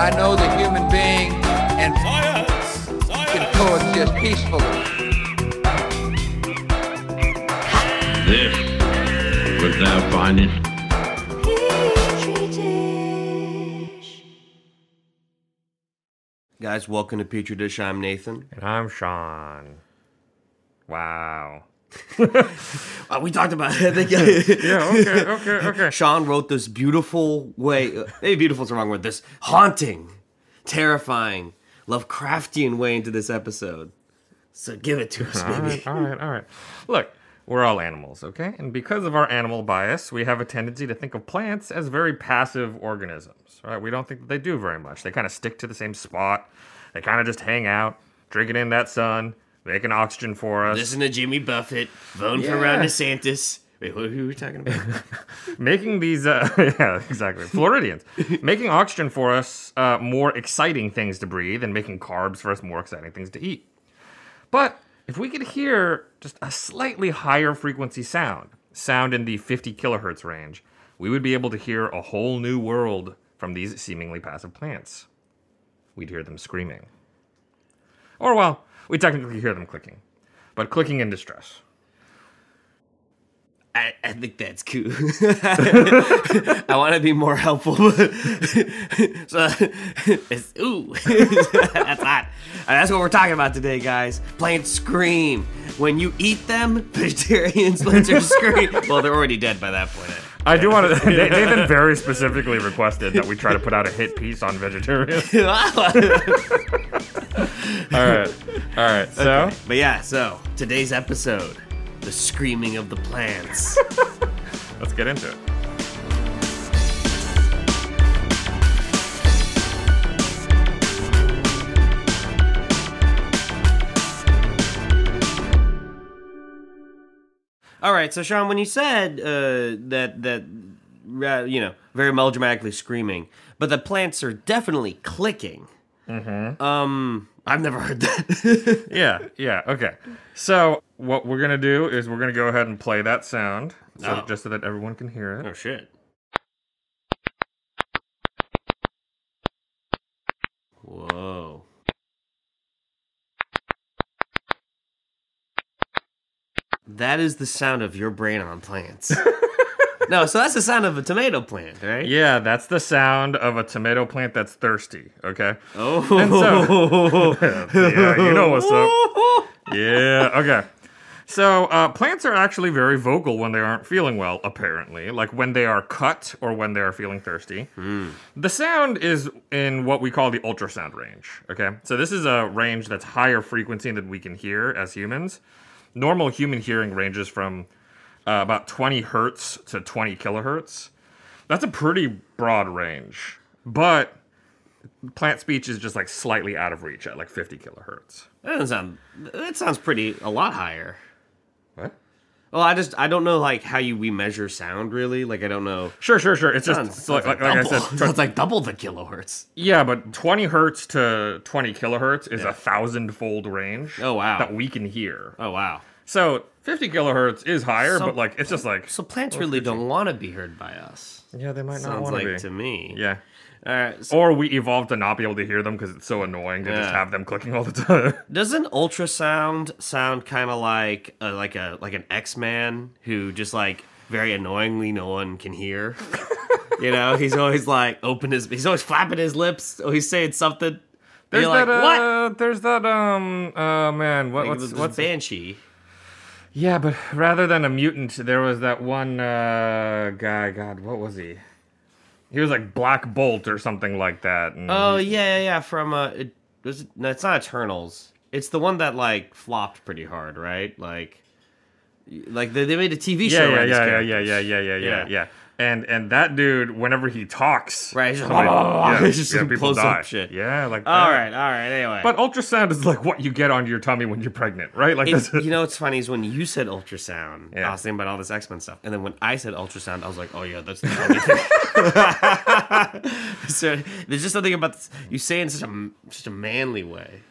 I know the human being and Science! can Science! coexist peacefully. This was thou findest Guys, welcome to Petri Dish. I'm Nathan. And I'm Sean. Wow. Uh, we talked about it. I think Yeah, okay, okay, okay. Sean wrote this beautiful way. uh, Maybe beautiful is the wrong word. This haunting, terrifying, Lovecraftian way into this episode. So give it to us, All baby. right, all right, all right. Look, we're all animals, okay? And because of our animal bias, we have a tendency to think of plants as very passive organisms, right? We don't think that they do very much. They kind of stick to the same spot. They kind of just hang out, drinking in that sun, making oxygen for us. Listen to Jimmy Buffett, voting for Yeah. Ron DeSantis. Wait, who, who are we talking about? making these uh, yeah exactly floridians making oxygen for us uh, more exciting things to breathe and making carbs for us more exciting things to eat but if we could hear just a slightly higher frequency sound sound in the 50 kilohertz range we would be able to hear a whole new world from these seemingly passive plants we'd hear them screaming or well we technically hear them clicking but clicking in distress I, I think that's cool. I want to be more helpful. so it's ooh, that's hot. That's what we're talking about today, guys. Plants scream when you eat them. Vegetarians plants are scream. Well, they're already dead by that point. I do want to. They, Nathan very specifically requested that we try to put out a hit piece on vegetarians. All right, all right. So but yeah, so today's episode, the screaming of the plants. let's get into it. All right, so Sean, when you said uh, that that uh, you know very melodramatically screaming, but the plants are definitely clicking. Mm-hmm. Um, I've never heard that. Yeah, yeah. Okay. So what we're gonna do is we're gonna go ahead and play that sound, so Oh. just so that everyone can hear it. oh shit! Whoa! That is the sound of your brain on plants. no, so that's the sound of a tomato plant, right? Yeah, that's the sound of a tomato plant that's thirsty. Okay. Oh. yeah, you know what's up. Yeah. Okay. So uh, plants are actually very vocal when they aren't feeling well. Apparently, like when they are cut or when they are feeling thirsty. The sound is in what we call the ultrasound range. Okay. So this is a range that's higher frequency than we can hear as humans. Normal human hearing ranges from uh, about 20 hertz to 20 kilohertz. That's a pretty broad range, but plant speech is just like slightly out of reach at like 50 kilohertz. That doesn't sound. That sounds pretty a lot higher. What? Well, I just I don't know like how you we measure sound really. Like I don't know. Sure, sure, sure. It's just Sounds, it's like, like, like I said, sounds like double the kilohertz. yeah, but 20 hertz to 20 kilohertz is a thousand fold range. Oh, wow. That we can hear. Oh wow. So 50 kilohertz is higher, So- but like it's just like So plants really don't want to be heard by us. yeah, they might not Sounds want like to be. to me. Yeah. All right. So Or we evolved to not be able to hear them because it's so annoying to just have them clicking all the time. doesn't ultrasound sound kind of like a, like a like an X Man who just like very annoyingly no one can hear. you know, he's always like open his. He's always flapping his lips. Oh, he's saying something. There's You're like, that. what? Uh, there's that. Um. Uh. Man. What, Like, what's what's banshee? Yeah, but rather than a mutant, there was that one uh, guy. God, what was he? He was like Black Bolt or something like that. and Oh yeah, yeah, yeah. From uh, it was no, it's not Eternals. It's the one that like flopped pretty hard, right? Like, like they, they made a TV show. yeah, yeah, yeah, yeah, yeah, yeah, yeah, yeah, Yeah. yeah. And and that dude, whenever he talks, Right, he's just, yeah, He just yeah, people blows die. up shit. Yeah, like All that. right, all right. Anyway, But ultrasound is like what you get onto your tummy when you're pregnant, right? Like this. you know what's funny is when you said ultrasound, Yeah. I was thinking about all this X Men stuff, and then when I said ultrasound, I was like, oh yeah, that's the only thing. so, there's just something about this, you say it in such a such a manly way.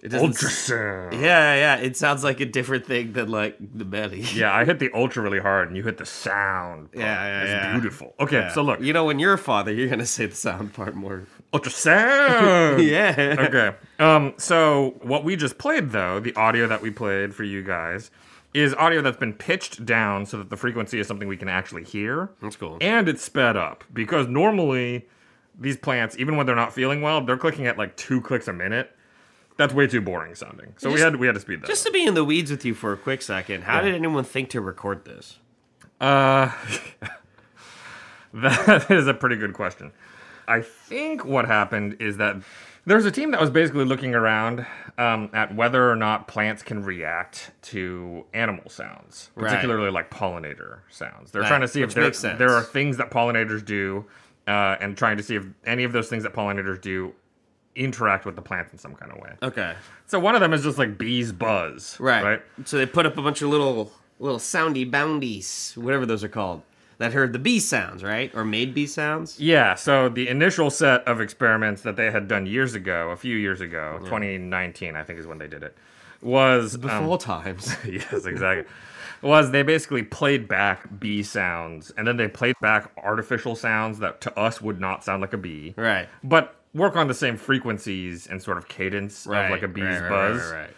It ultrasound. Yeah, yeah. It sounds like a different thing than like the belly. Yeah, I hit the ultra really hard, and you hit the sound. part. Yeah, yeah, it's yeah. beautiful. Okay, Yeah. so look, you know, when you're a father, you're gonna say the sound part more. ultrasound. Yeah. okay. Um. So what we just played, though, the audio that we played for you guys, is audio that's been pitched down so that the frequency is something we can actually hear. That's cool. And it's sped up because normally these plants, even when they're not feeling well, they're clicking at like two clicks a minute. That's way too boring sounding. So we had we had to speed that. Just up. to be in the weeds with you for a quick second, how did anyone think to record this? Uh, that is a pretty good question. I think what happened is that there's a team that was basically looking around um, at whether or not plants can react to animal sounds, Right. particularly like pollinator sounds. They're Right, trying to see if there, there are things that pollinators do, uh, and trying to see if any of those things that pollinators do interact with the plants in some kind of way. Okay. So one of them is just like bees buzz, Right. Right. So they put up a bunch of little little soundy boundies, whatever those are called, that heard the bee sounds, right? Or made bee sounds. Yeah, so the initial set of experiments that they had done years ago, a few years ago, 2019, I think is when they did it, was um, Before times. yes, exactly. Was they basically played back bee sounds and then they played back artificial sounds that to us would not sound like a bee, right. but work on the same frequencies and sort of cadence Right. of like a bee's right, buzz. Right.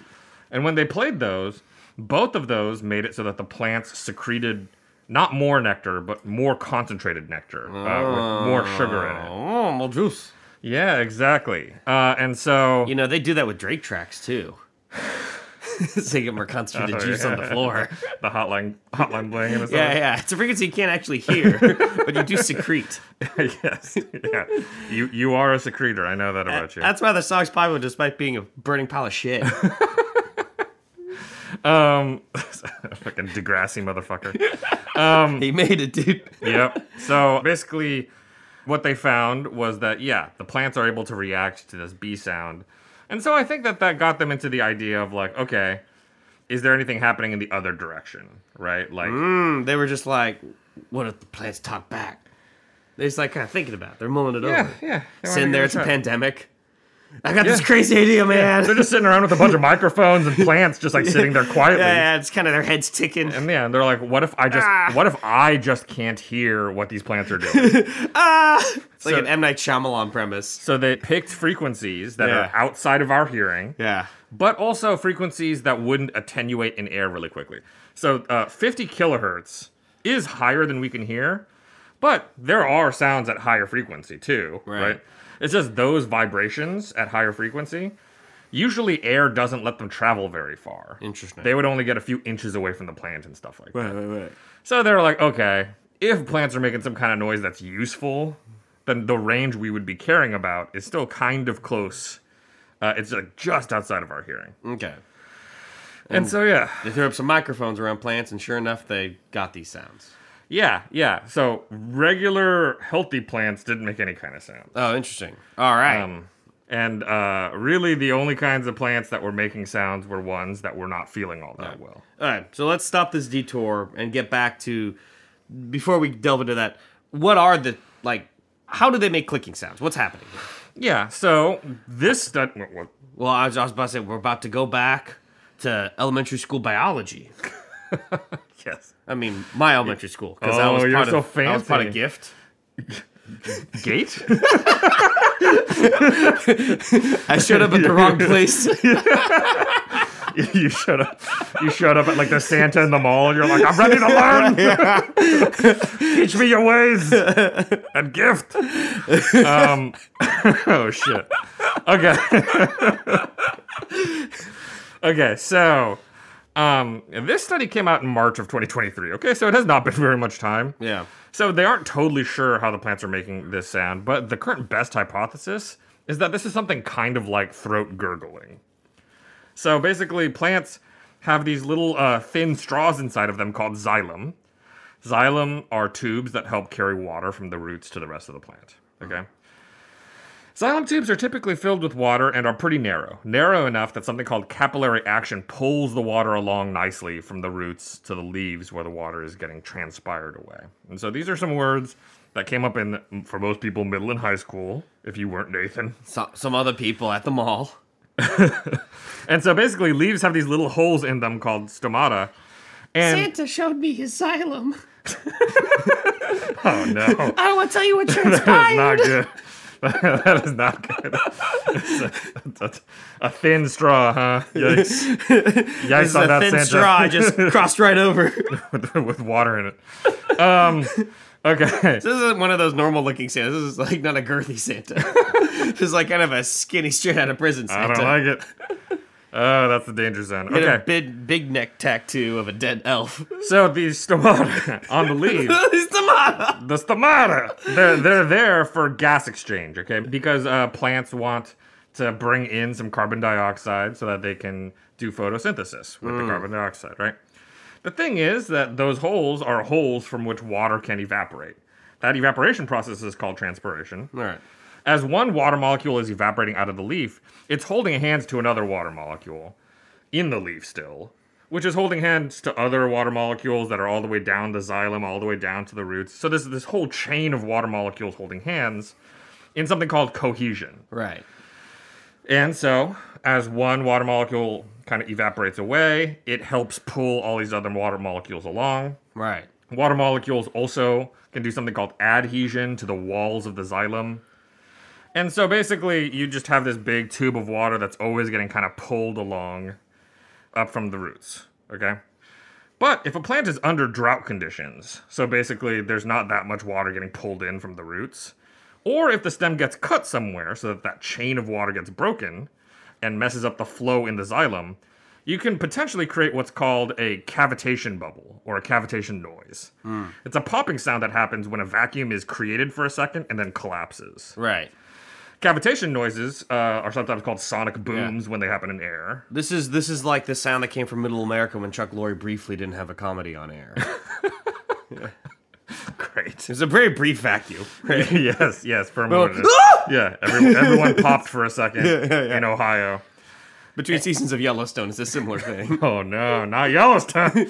And when they played those, both of those made it so that the plants secreted not more nectar, but more concentrated nectar uh, with more sugar in it. Oh, more juice. Yeah, exactly. Uh, and so, You know, they do that with Drake tracks too. so you get more concentrated Oh, juice on the floor. the hotline hotline bling. Yeah, yeah. It's a frequency you can't actually hear, but you do secrete. yes. Yeah. You you are a secretor. I know that about you. That's why the song's popular despite being a burning pile of shit. Um, fucking Degrassi motherfucker. Um, he made it, dude. yep. So basically, what they found was that yeah, the plants are able to react to this bee sound, and so I think that that got them into the idea of like, okay, is there anything happening in the other direction, right? Like, Mm, they were just like, what if the plants talk back? They're just like kind of thinking about it. They're mulling it yeah, over. yeah. wanna Sitting there, it's a pandemic. I got this crazy idea, man. They're just sitting around with a bunch of microphones and plants, just like sitting there quietly. yeah, yeah, it's kind of their heads ticking. And yeah, they're like, what if I just, Ah. what if I just can't hear what these plants are doing? ah, it's like an M Night Shyamalan premise. so they picked frequencies that Yeah. are outside of our hearing, Yeah. but also frequencies that wouldn't attenuate in air really quickly. So uh, 50 kilohertz is higher than we can hear, but there are sounds at higher frequency too, Right. right? It's just those vibrations at higher frequency. Usually, air doesn't let them travel very far. Interesting. They would only get a few inches away from the plant and stuff like that. Right, right, right. So they're like, okay, if plants are making some kind of noise that's useful, then the range we would be caring about is still kind of close. Uh, it's like just outside of our hearing. Okay. And so yeah, They threw up some microphones around plants, and sure enough, they got these sounds. Yeah, yeah. So regular healthy plants didn't make any kind of sound. Oh, interesting. All right. Um, and uh, really, the only kinds of plants that were making sounds were ones that were not feeling all that well. All right, so let's stop this detour and get back to before we delve into that. What are the like? How do they make clicking sounds? What's happening? Here? Yeah. So this stud- what- what- Well, I was, I was about to say we're about to go back to elementary school biology. yes, I mean, my elementary school because I Oh, was you're part so of I was part of gift. gate. I showed up at the wrong place. you showed up. You showed up at like the Santa in the mall, and you're like, "I'm ready to learn. Teach me your ways." And gift. Um. oh shit. Okay. okay. So, um, this study came out in March of 2023. Okay, so it has not been very much time. yeah. So they aren't totally sure how the plants are making this sound, but the current best hypothesis is that this is something kind of like throat gurgling. So basically, plants have these little uh, thin straws inside of them called xylem. Xylem are tubes that help carry water from the roots to the rest of the plant. Okay. Xylem tubes are typically filled with water and are pretty narrow. Narrow enough that something called capillary action pulls the water along nicely from the roots to the leaves where the water is getting transpired away. And so these are some words that came up in, for most people, middle and high school, if you weren't Nathan. So, some other people at the mall. And so basically, leaves have these little holes in them called stomata. And Santa showed me his xylem. oh no, I don't want to tell you what that is not good. that is not good. A, that's a thin straw, huh? Yikes! Yikes on a that thin Santa straw. I just crossed right over. with, with water in it. Um, okay. This isn't one of those normal looking Santas. This is like not a girthy Santa. this is like kind of a skinny, straight out of prison Santa. I don't like it. Oh, that's the danger zone. Get Okay, big, big neck tattoo of a dead elf. so the stomata on the leaves. the tomato. the stomata. They're they're there for gas exchange, okay? Because uh, plants want to bring in some carbon dioxide so that they can do photosynthesis with the carbon dioxide, right? The thing is that those holes are holes from which water can evaporate. That evaporation process is called transpiration. All right. As one water molecule is evaporating out of the leaf, it's holding hands to another water molecule in the leaf still, which is holding hands to other water molecules that are all the way down the xylem, all the way down to the roots. So there's this whole chain of water molecules holding hands in something called cohesion. Right. And so, as one water molecule kind of evaporates away, it helps pull all these other water molecules along. Right. Water molecules also can do something called adhesion to the walls of the xylem. And so basically, you just have this big tube of water that's always getting kind of pulled along up from the roots. Okay? But if a plant is under drought conditions, so basically there's not that much water getting pulled in from the roots, or if the stem gets cut somewhere so that that chain of water gets broken and messes up the flow in the xylem, you can potentially create what's called a cavitation bubble or a cavitation noise. Hmm. It's a popping sound that happens when a vacuum is created for a second and then collapses. Right. Cavitation noises uh, are sometimes called sonic booms when they happen in air. This is this is like the sound that came from Middle America when Chuck Lorre briefly didn't have a comedy on air. Great. It was a very brief vacuum. yes, yes, for a Well, moment. yeah, everyone, everyone popped for a second in Ohio. Between seasons of Yellowstone, it's a similar thing. Oh no, not Yellowstone.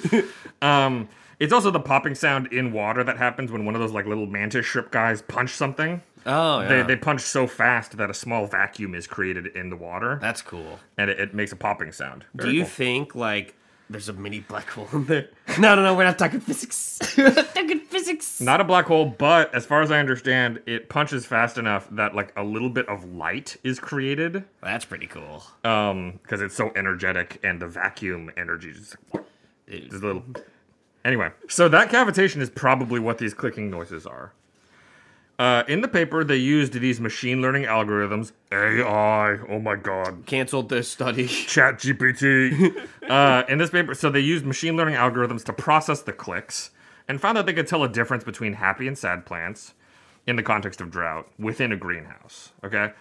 um, it's also the popping sound in water that happens when one of those like little mantis shrimp guys punch something. Oh, yeah. They, they punch so fast that a small vacuum is created in the water, That's cool. and it, it makes a popping sound. Do you cool. think like there's a mini black hole in there? No, no, no. We're not talking physics. we're not talking physics. Not a black hole, but as far as I understand, it punches fast enough that like a little bit of light is created, That's pretty cool. um, because it's so energetic, and the vacuum energy just Dude. Just a little. Anyway, so that cavitation is probably what these clicking noises are. Uh, in the paper, they used these machine learning algorithms. AI. Oh my god. Canceled this study. Chat GPT. uh, in this paper, so they used machine learning algorithms to process the clicks and found that they could tell a difference between happy and sad plants in the context of drought within a greenhouse. Okay?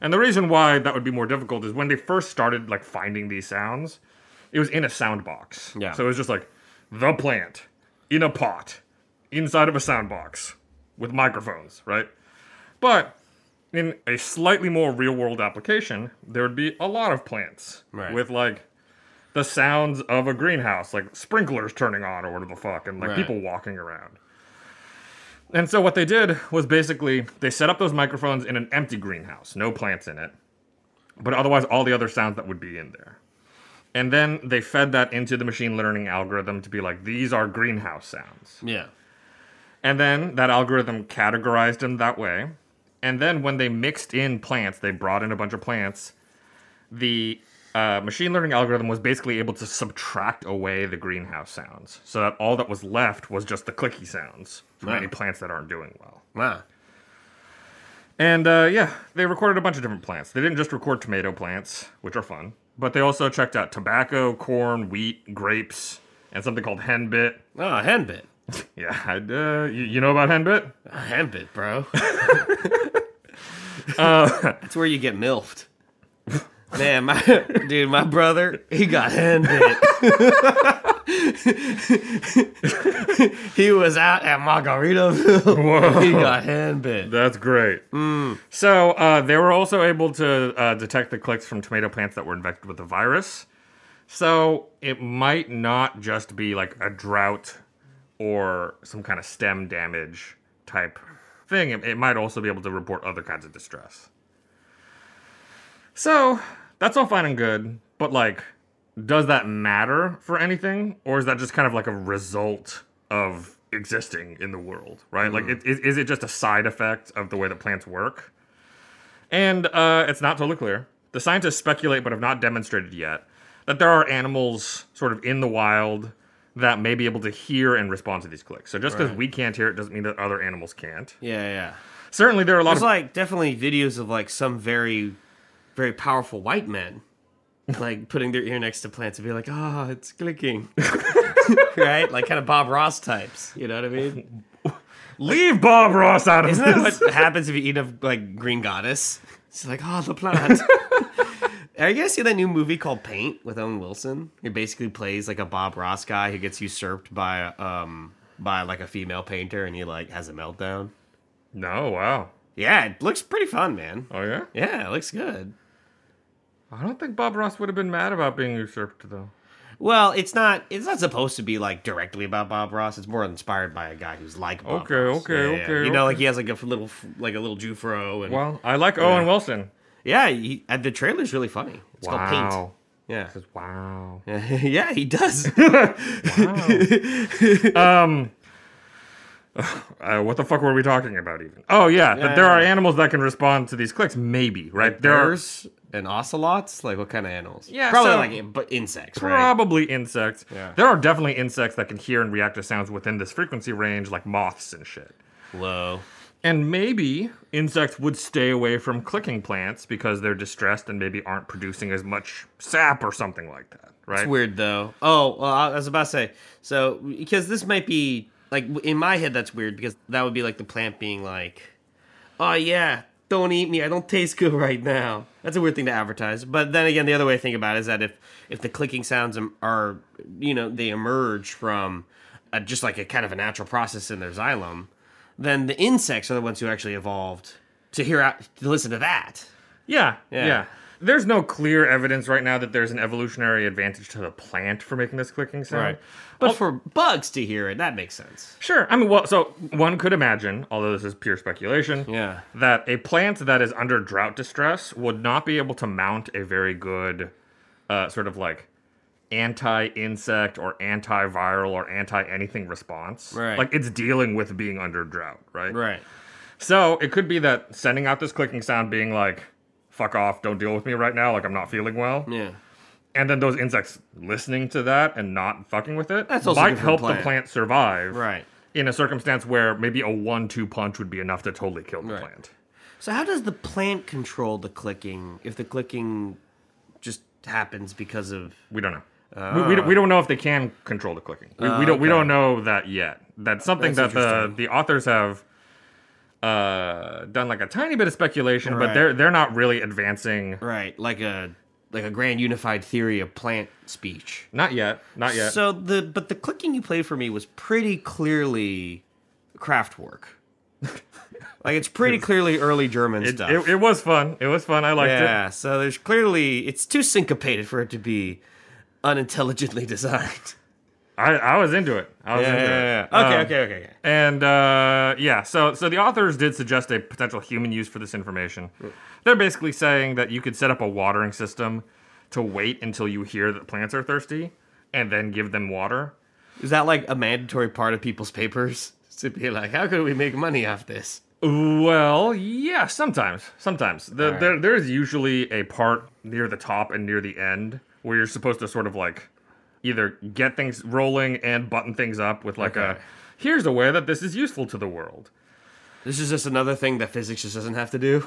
And the reason why that would be more difficult is when they first started like finding these sounds, it was in a sound box. Yeah. So it was just like the plant in a pot inside of a sound box with microphones, right? But in a slightly more real world application, there would be a lot of plants Right. with like the sounds of a greenhouse, like sprinklers turning on or whatever the fuck, and like Right. people walking around. And so what they did was basically they set up those microphones in an empty greenhouse, no plants in it, but otherwise all the other sounds that would be in there. And then they fed that into the machine learning algorithm to be like, these are greenhouse sounds. Yeah. And then that algorithm categorized them that way. And then when they mixed in plants, they brought in a bunch of plants. The uh, machine learning algorithm was basically able to subtract away the greenhouse sounds, so that all that was left was just the clicky sounds from Wow. any plants that aren't doing well. Wow. And uh, yeah, they recorded a bunch of different plants. They didn't just record tomato plants, which are fun, but they also checked out tobacco, corn, wheat, grapes, and something called henbit. Oh, henbit. Yeah, uh, you, you know about henbit? A henbit, bro. Uh, That's where you get milfed. Man, my dude, my brother, he got henbit. he was out at Margaritaville. he got hand bit. That's great. So uh, they were also able to uh, detect the clicks from tomato plants that were infected with the virus. So it might not just be like a drought or some kind of stem damage type thing. It, it might also be able to report other kinds of distress. So that's all fine and good, but like, does that matter for anything, or is that just kind of like a result of existing in the world, right? Like, it, is, is it just a side effect of the way that plants work? And uh, it's not totally clear. The scientists speculate, but have not demonstrated yet, that there are animals sort of in the wild that may be able to hear and respond to these clicks. So just because Right. we can't hear it doesn't mean that other animals can't. Yeah, yeah. Certainly, there are a lot There's of like definitely videos of like some very, very powerful white men, like putting their ear next to plants and be like, "Ah, it's clicking," right? Like kind of Bob Ross types. You know what I mean? leave Bob Ross out of Isn't this. that what happens if you eat a like green goddess? It's like, oh, the plant. Are you guys see that new movie called Paint with Owen Wilson? He basically plays like a Bob Ross guy who gets usurped by um by like a female painter, and he like has a meltdown. No, wow. Yeah, it looks pretty fun, man. Oh yeah. Yeah, it looks good. I don't think Bob Ross would have been mad about being usurped though. Well, it's not. It's not supposed to be like directly about Bob Ross. It's more inspired by a guy who's like Bob Okay, Ross. okay, Yeah, yeah. okay, You know, like he has like a little, like a little Jew fro, and Well, I like Owen Wilson. yeah, he, and the trailer's really funny. It's called Paint. Wow. Yeah, Says, Wow. yeah, he does. Um, Uh, what the fuck were we talking about even? Oh yeah, that there are animals that can respond to these clicks. Maybe right there are Bears and ocelots. Like what kind of animals? Yeah, probably so- like but insects, right? probably insects. Yeah. There are definitely insects that can hear and react to sounds within this frequency range, like moths and shit. Whoa. And maybe insects would stay away from clicking plants because they're distressed and maybe aren't producing as much sap or something like that, right? It's weird though. Oh, well, I was about to say. So because this might be like in my head, that's weird because that would be like the plant being like, "Oh yeah, don't eat me. I don't taste good right now." That's a weird thing to advertise. But then again, the other way to think about it is that if if the clicking sounds are you know they emerge from a, just like a kind of a natural process in their xylem, then the insects are the ones who actually evolved to hear out to listen to that. Yeah, Yeah. yeah, There's no clear evidence right now that there's an evolutionary advantage to the plant for making this clicking sound. Right. But for bugs to hear it, that makes sense. Sure. I mean, well, so one could imagine, although this is pure speculation, Yeah. that a plant that is under drought distress would not be able to mount a very good uh, sort of like anti-insect or antiviral or anti-anything response. Right. Like it's dealing with being under drought, right? Right. So it could be that sending out this clicking sound being like, fuck off, don't deal with me right now, like I'm not feeling well. Yeah. And then those insects listening to that and not fucking with it That's also might good for the help the plant. plant survive. Right. In a circumstance where maybe a one-two punch would be enough to totally kill the Right. plant. So how does the plant control the clicking if the clicking just happens because of We don't know. we, we, don't, we don't know if they can control the clicking. We, we don't. We Ah. don't know that yet. That's something That's that the the authors have uh, done like a tiny bit of speculation, but they're they're not really advancing. right like a like a grand unified theory of plant speech? Not yet. Not yet. So the but the clicking you played for me was pretty clearly Kraftwerk. like it's pretty clearly early German it, stuff. it, it was fun. It was fun. I liked it. yeah, so there's clearly it's too syncopated for it to be unintelligently designed. I, I was into it. I was Yeah, into yeah, it. yeah. Okay, Um, okay, okay, okay. And uh, yeah, so so the authors did suggest a potential human use for this information. They're basically saying that you could set up a watering system to wait until you hear that plants are thirsty and then give them water. Is that like a mandatory part of people's papers? To be like, how could we make money off this? Well, yeah, sometimes. Sometimes. The, right. there, there's usually a part near the top and near the end where you're supposed to sort of like either get things rolling and button things up with like a here's a way that this is useful to the world. This is just another thing that physics just doesn't have to do.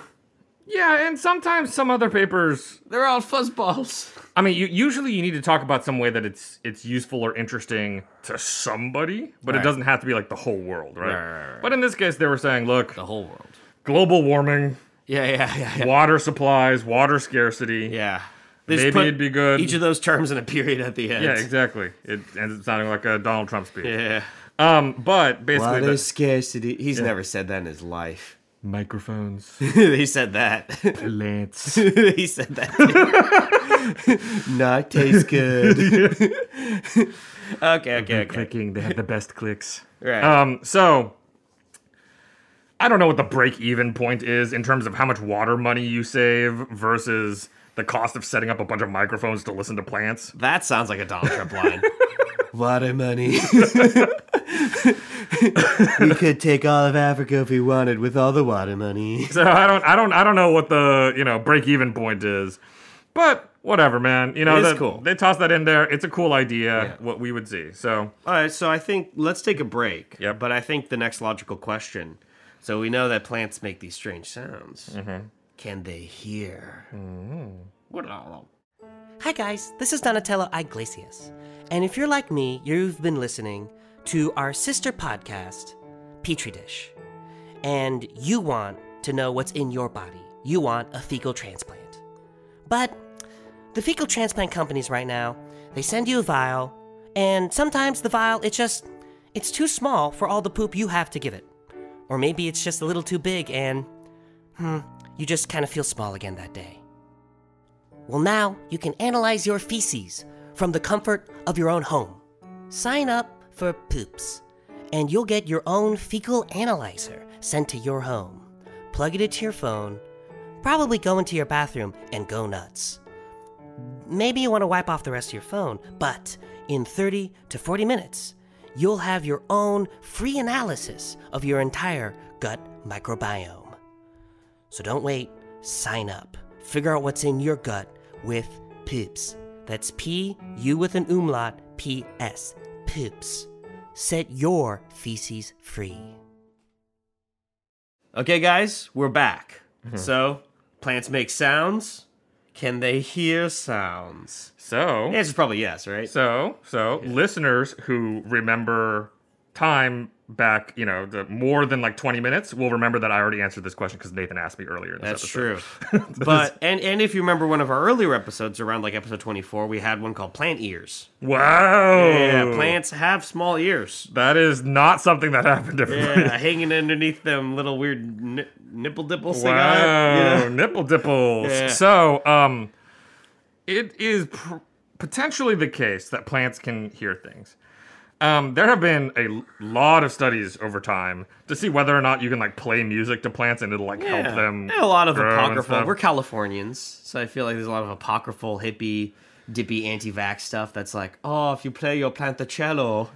Yeah, and sometimes some other papers They're all fuzzballs. I mean, you, usually you need to talk about some way that it's it's useful or interesting to somebody, but it doesn't have to be like the whole world, right? Right, right, right. But in this case, they were saying, look, The whole world. global warming, Yeah, yeah, yeah, yeah. water supplies, water scarcity. Yeah. They just maybe put it'd be good. Each of those terms in a period at the end. yeah, exactly. It ends up sounding like a Donald Trump speech. Yeah. Um, but basically, Well, the- there's scarcity. He's never said that in his life. microphones, he said that. plants. he said that. Not taste good. okay, okay, okay. clicking. They have the best clicks. Right. Um, so I don't know what the break even point is in terms of how much water money you save versus the cost of setting up a bunch of microphones to listen to plants. That sounds like a Donald Trump line. Water money. we could take all of Africa if we wanted with all the water money. So I don't I don't I don't know what the, you know, break even point is. But whatever, man. You know, It is the- cool. they toss that in there. It's a cool idea, Yeah. what we would see. So All right, so I think let's take a break. Yeah, But I think the next logical question. So we know that plants make these strange sounds. Mm-hmm. Can they hear? What? Hi, guys. This is Donatello Iglesias. And if you're like me, you've been listening to our sister podcast, Petri Dish. And you want to know what's in your body. You want a fecal transplant. But the fecal transplant companies right now, they send you a vial, and sometimes the vial, it's just, it's too small for all the poop you have to give it. Or maybe it's just a little too big and, hmm, you just kind of feel small again that day. Well, now you can analyze your feces from the comfort of your own home. Sign up for Poops, and you'll get your own fecal analyzer sent to your home. Plug it into your phone, probably go into your bathroom and go nuts. Maybe you want to wipe off the rest of your phone, but in 30 to 40 minutes, you'll have your own free analysis of your entire gut microbiome. So don't wait, sign up. Figure out what's in your gut with Poops. That's P U with an umlaut, P S. Poops. Set your feces free. Okay, guys, we're back. Mm-hmm. So, plants make sounds. Can they hear sounds? so The answer's probably yes, right? So, so listeners who remember time back, you know, the more than like 20 minutes we'll remember that I already answered this question because Nathan asked me earlier. That's episode. true. but and and if you remember one of our earlier episodes around like episode 24, we had one called plant ears. Wow. Yeah, plants have small ears. That is not something that happened everybody. Yeah, hanging underneath them little weird ni- nipple dipples Wow. Yeah. nipple dipples. Yeah. So, um, it is pr- potentially the case that plants can hear things. Um, there have been a lot of studies over time to see whether or not you can like play music to plants and it'll like help them. And a lot of apocryphal. We're Californians, so I feel like there's a lot of apocryphal, hippie, dippy, anti-vax stuff. That's like, oh, if you play your plantacello,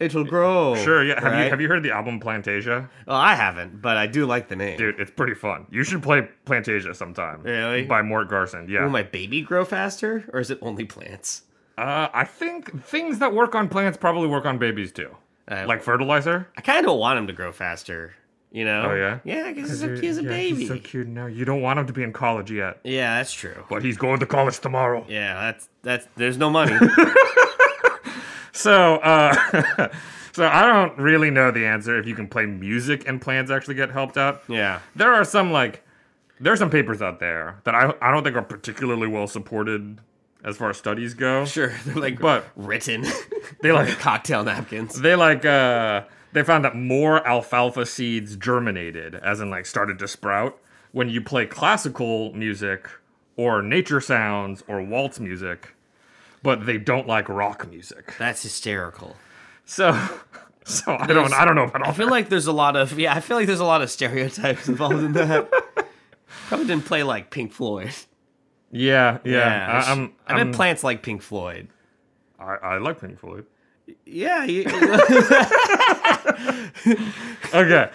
it'll grow. Sure, yeah. Have you have you heard the album Plantasia? Well, I haven't, but I do like the name. Dude, it's pretty fun. You should play Plantasia sometime. Really? By Mort Garson. Yeah. Will my baby grow faster, or is it only plants? Uh, I think things that work on plants probably work on babies too. Uh, like fertilizer. I kind of don't want him to grow faster. You know? Oh, yeah? Yeah, because he's so cute as a Yeah, baby. He's so cute now. You don't want him to be in college yet. Yeah, that's true. But he's going to college tomorrow. Yeah, that's that's. There's no money. So, uh, so I don't really know the answer if you can play music and plants actually get helped out. yeah. There are some like there are some papers out there that I I don't think are particularly well supported as far as studies go. Sure, they're like But- written. They like cocktail napkins. they like uh they found that more alfalfa seeds germinated as in like started to sprout when you play classical music or nature sounds or waltz music but they don't like rock music That's hysterical. so so i don't i don't know about all I feel like there's a lot of yeah. I feel like there's a lot of stereotypes involved in that. Probably didn't play like Pink Floyd. Yeah yeah, I, I'm, I I'm- plants like Pink Floyd. I, I like pink floyd Yeah, you, okay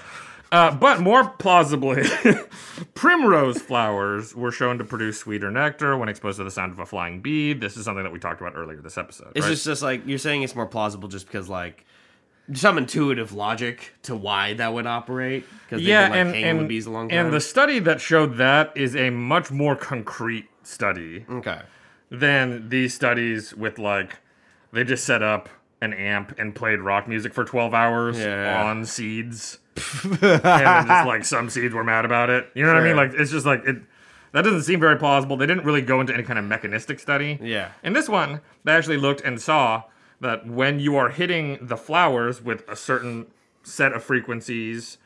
uh, but more plausibly, primrose flowers were shown to produce sweeter nectar when exposed to the sound of a flying bee. This is something that we talked about earlier this episode. it's right? just just like you're saying it's more plausible just because like some intuitive logic to why that would operate. Because yeah, been, like, and and, with bees a long time. and the study that showed that is a much more concrete study okay. than these studies with like they just set up an amp and played rock music for 12 hours Yeah. on seeds and then just like some seeds were mad about it you know what i mean Sure. like it's just like it That doesn't seem very plausible. They didn't really go into any kind of mechanistic study. Yeah. In this one, they actually looked and saw that when you are hitting the flowers with a certain set of frequencies,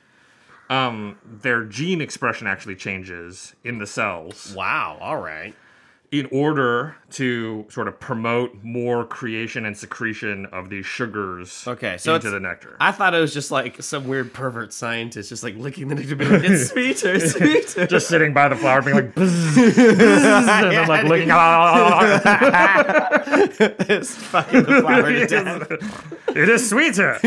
um, their gene expression actually changes in the cells Wow. All right. In order to sort of promote more creation and secretion of these sugars Okay, so into the nectar. I thought it was just like some weird pervert scientist just like licking the nectar, being like, it's sweeter, it's sweeter. just sitting by the flower being like, buzz, buzz, and then like licking. it's fucking the flower to death. it is sweeter.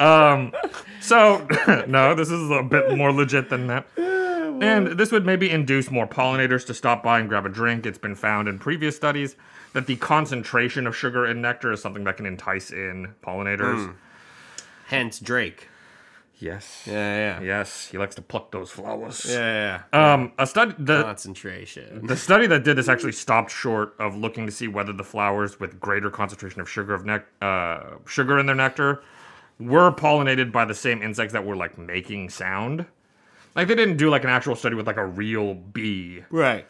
um, so no, this is a bit more legit than that. And this would maybe induce more pollinators to stop by and grab a drink. It's been found in previous studies that the concentration of sugar in nectar is something that can entice in pollinators. Hence Drake. Yes. Yeah, yeah. Yes, he likes to pluck those flowers. Yeah, yeah. Um, a study the Concentration. the study that did this actually stopped short of looking to see whether the flowers with greater concentration of sugar of nec- uh, sugar in their nectar were pollinated by the same insects that were like making sound. Like they didn't do like an actual study with like a real bee Right.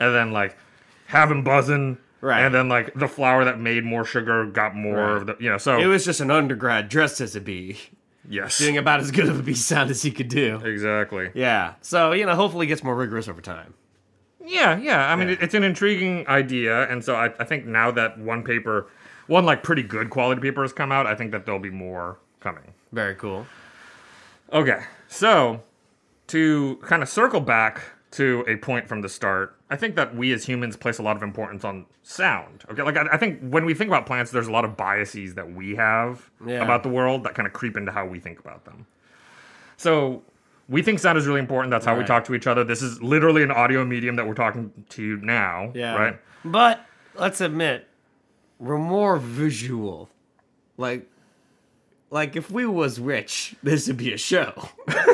and then like have him buzzing. Right. And then like the flower that made more sugar got more Right. of the you know so It was just an undergrad dressed as a bee, yes doing about as good of a bee sound as he could do. exactly Yeah. So, you know, hopefully it gets more rigorous over time. Yeah, yeah. I mean, Yeah. it's an intriguing idea, and so I, I think now that one paper, one like pretty good quality paper has come out, I think that there'll be more coming. Very cool. Okay, so to kind of circle back to a point from the start, I think that we as humans place a lot of importance on sound. Okay, like I, I think when we think about plants, there's a lot of biases that we have Yeah. about the world that kind of creep into how we think about them. So we think sound is really important. That's how we talk to each other. This is literally an audio medium that we're talking to you now. Yeah. Right. But let's admit, we're more visual. Like, like if we was rich, this would be a show. Well,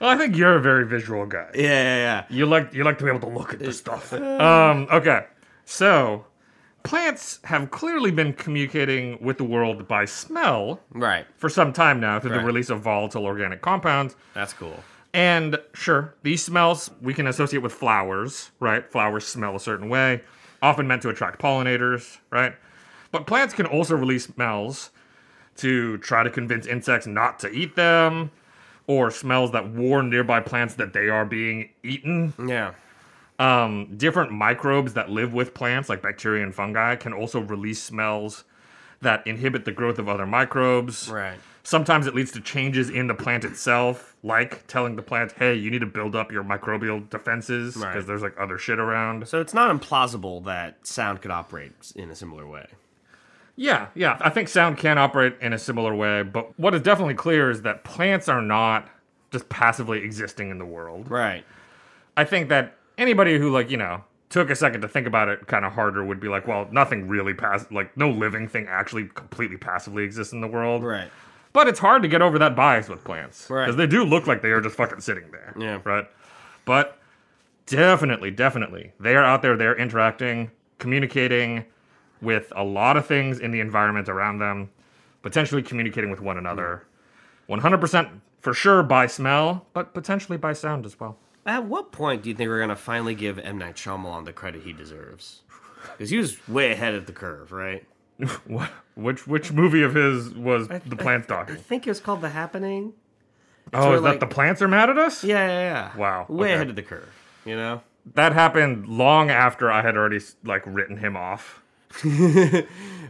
I think you're a very visual guy. Yeah, yeah, yeah. You like you like to be able to look at the stuff. Um, okay, so plants have clearly been communicating with the world by smell Right. for some time now through Right. the release of volatile organic compounds. That's cool. And sure, these smells we can associate with flowers, right? Flowers smell a certain way, often meant to attract pollinators, right? But plants can also release smells to try to convince insects not to eat them, or smells that warn nearby plants that they are being eaten. Yeah. Um, different microbes that live with plants, like bacteria and fungi, can also release smells that inhibit the growth of other microbes. Right. Sometimes it leads to changes in the plant itself, like telling the plant, hey, you need to build up your microbial defenses because Right. there's like other shit around. So it's not implausible that sound could operate in a similar way. Yeah, yeah. I think sound can operate in a similar way, but what is definitely clear is that plants are not just passively existing in the world. Right. I think that anybody who, like, you know, took a second to think about it kind of harder would be like, well, nothing really pass like no living thing actually completely passively exists in the world. Right. But it's hard to get over that bias with plants. Right. Because they do look like they are just fucking sitting there. Yeah. Right? But definitely, definitely, they are out there, they're interacting, communicating with a lot of things in the environment around them, potentially communicating with one another. 100% for sure by smell, but potentially by sound as well. At what point do you think we're gonna finally give M Night Shyamalan the credit he deserves? Because he was way ahead of the curve, right? What, which which movie of his was the plants talking? I think it was called The Happening. Oh, is like- that the plants are mad at us? Yeah, yeah, yeah. Wow, Way okay. ahead of the curve. You know. That happened long after I had already like written him off.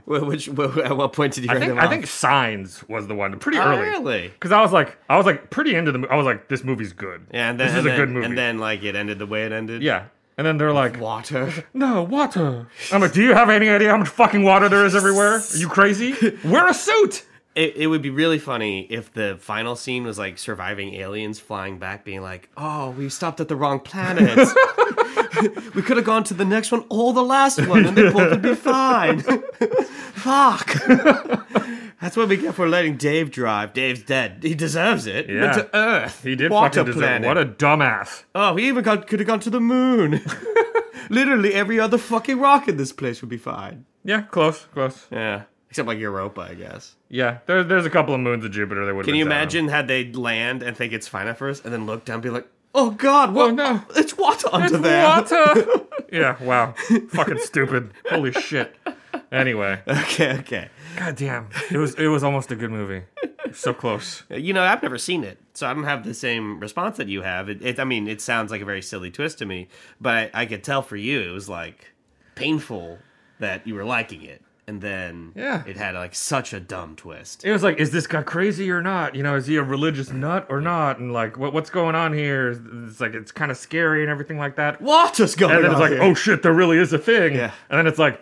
Wh- Which? At what point did you? I think I think Signs was the one pretty Oh, early. really? Because I was like, I was like pretty into the. mo- I was like, this movie's good. Yeah, and then this is and a good movie. And then like it ended the way it ended. yeah, and then they're like, Water. no water. I'm like, do you have any idea how much fucking water there is everywhere? Are you crazy? Wear a suit. It, it would be really funny if the final scene was like surviving aliens flying back, being like, "Oh, we stopped at the wrong planet. we could have gone to the next one or the last one, and they both would be fine." Fuck. That's what we get for letting Dave drive. Dave's dead. He deserves it. He went Yeah. to Earth. He did Water fucking deserve. planet. What a dumbass. Oh, he even got, could have gone to the moon. Literally every other fucking rock in this place would be fine. Yeah, close, close. Yeah. Except like Europa, I guess. Yeah, there, there's a couple of moons of Jupiter that would. Can you imagine had they land and think it's fine at first, and then look down and be like, Oh God! What? Oh, no. It's water under It's there. water. yeah, wow. Fucking stupid. Holy shit. Anyway, Okay, okay. god damn. It was it was almost a good movie. So close. You know, I've never seen it, so I don't have the same response that you have. It, it I mean, it sounds like a very silly twist to me, but I, I could tell for you, it was like painful that you were liking it, and then Yeah. it had like such a dumb twist. It was like, is this guy crazy or not? You know, is he a religious nut or not? And like, what what's going on here? It's like it's kind of scary and everything like that. Water's going And then it's on like, here. oh shit, there really is a thing. Yeah. And then it's like,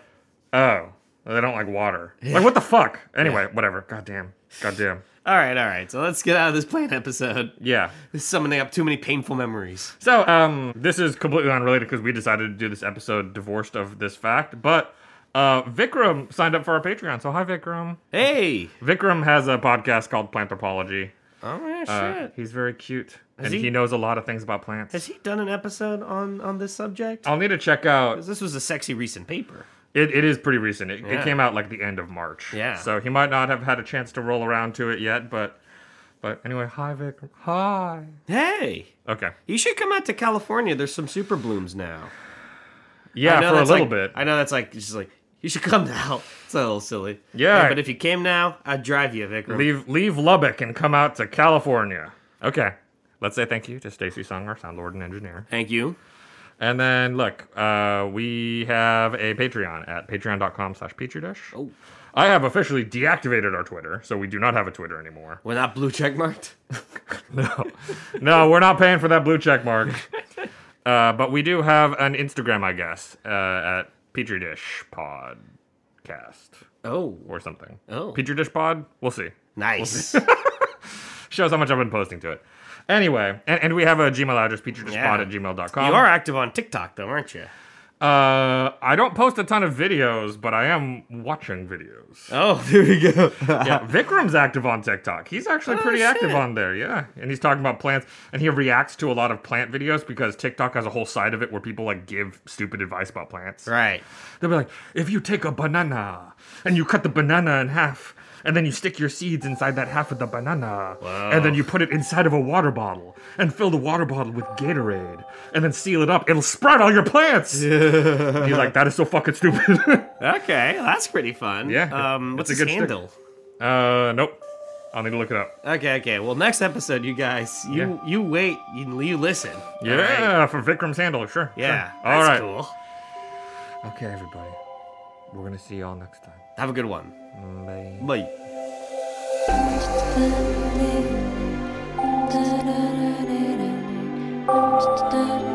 oh, they don't like water. Yeah. Like, what the fuck? Anyway, whatever. God damn. God damn. All right, all right. So let's get out of this plane episode. Yeah. This is summoning up too many painful memories. So, um, this is completely unrelated because we decided to do this episode divorced of this fact, but uh, Vikram signed up for our Patreon. So, hi, Vikram. Hey. Vikram has a podcast called Planthropology. All right, Uh, shit. he's very cute, and he- he knows a lot of things about plants. Has he done an episode on on this subject? I'll need to check out. this was a sexy recent paper. It, it is pretty recent. It, Yeah. it came out like the end of March. Yeah. So he might not have had a chance to roll around to it yet, but but anyway, hi Vikram. Hi. Hey. Okay. You should come out to California. There's some super blooms now. Yeah, for a little like- bit. I know that's like just like you should come now. It's a little silly. Yeah. but if you came now, I'd drive you, Vikram. Leave leave Lubbock and come out to California. Okay. Let's say thank you to Stacy Sung, our sound lord and engineer. Thank you. And then look, uh, we have a Patreon at patreon.com slash petri dish. Oh. I have officially deactivated our Twitter, so we do not have a Twitter anymore. We're not blue check marked. No, no, we're not paying for that blue check mark. Uh, but we do have an Instagram, I guess, uh, at Petri Dish Podcast Oh, or something. Oh. Petri Dish Pod? We'll see. nice. Shows how much I've been posting to it. Anyway, and, and we have a Gmail address, petridishpod Yeah. at gmail.com. you are active on TikTok, though, aren't you? Uh, I don't post a ton of videos, but I am watching videos. Oh, there we go. yeah, Vikram's active on TikTok. He's actually Oh, pretty active on there, yeah. And he's talking about plants, and he reacts to a lot of plant videos because TikTok has a whole side of it where people like give stupid advice about plants. right. They'll be like, if you take a banana and you cut the banana in half, and then you stick your seeds inside that half of the banana, and then you put it inside of a water bottle and fill the water bottle with Gatorade, and then seal it up, it'll sprout all your plants. You're like, that is so fucking stupid. Okay, that's pretty fun. Yeah, Um, what's a good stick. handle? uh, nope. I'll need to look it up. Okay, okay. Well, next episode, you guys, you you wait, you you listen. All right? Yeah, for Vikram's handle, sure. Yeah. Sure. All right. cool. Okay, everybody. We're gonna see y'all next time. Have a good one. Bye. Bye. Da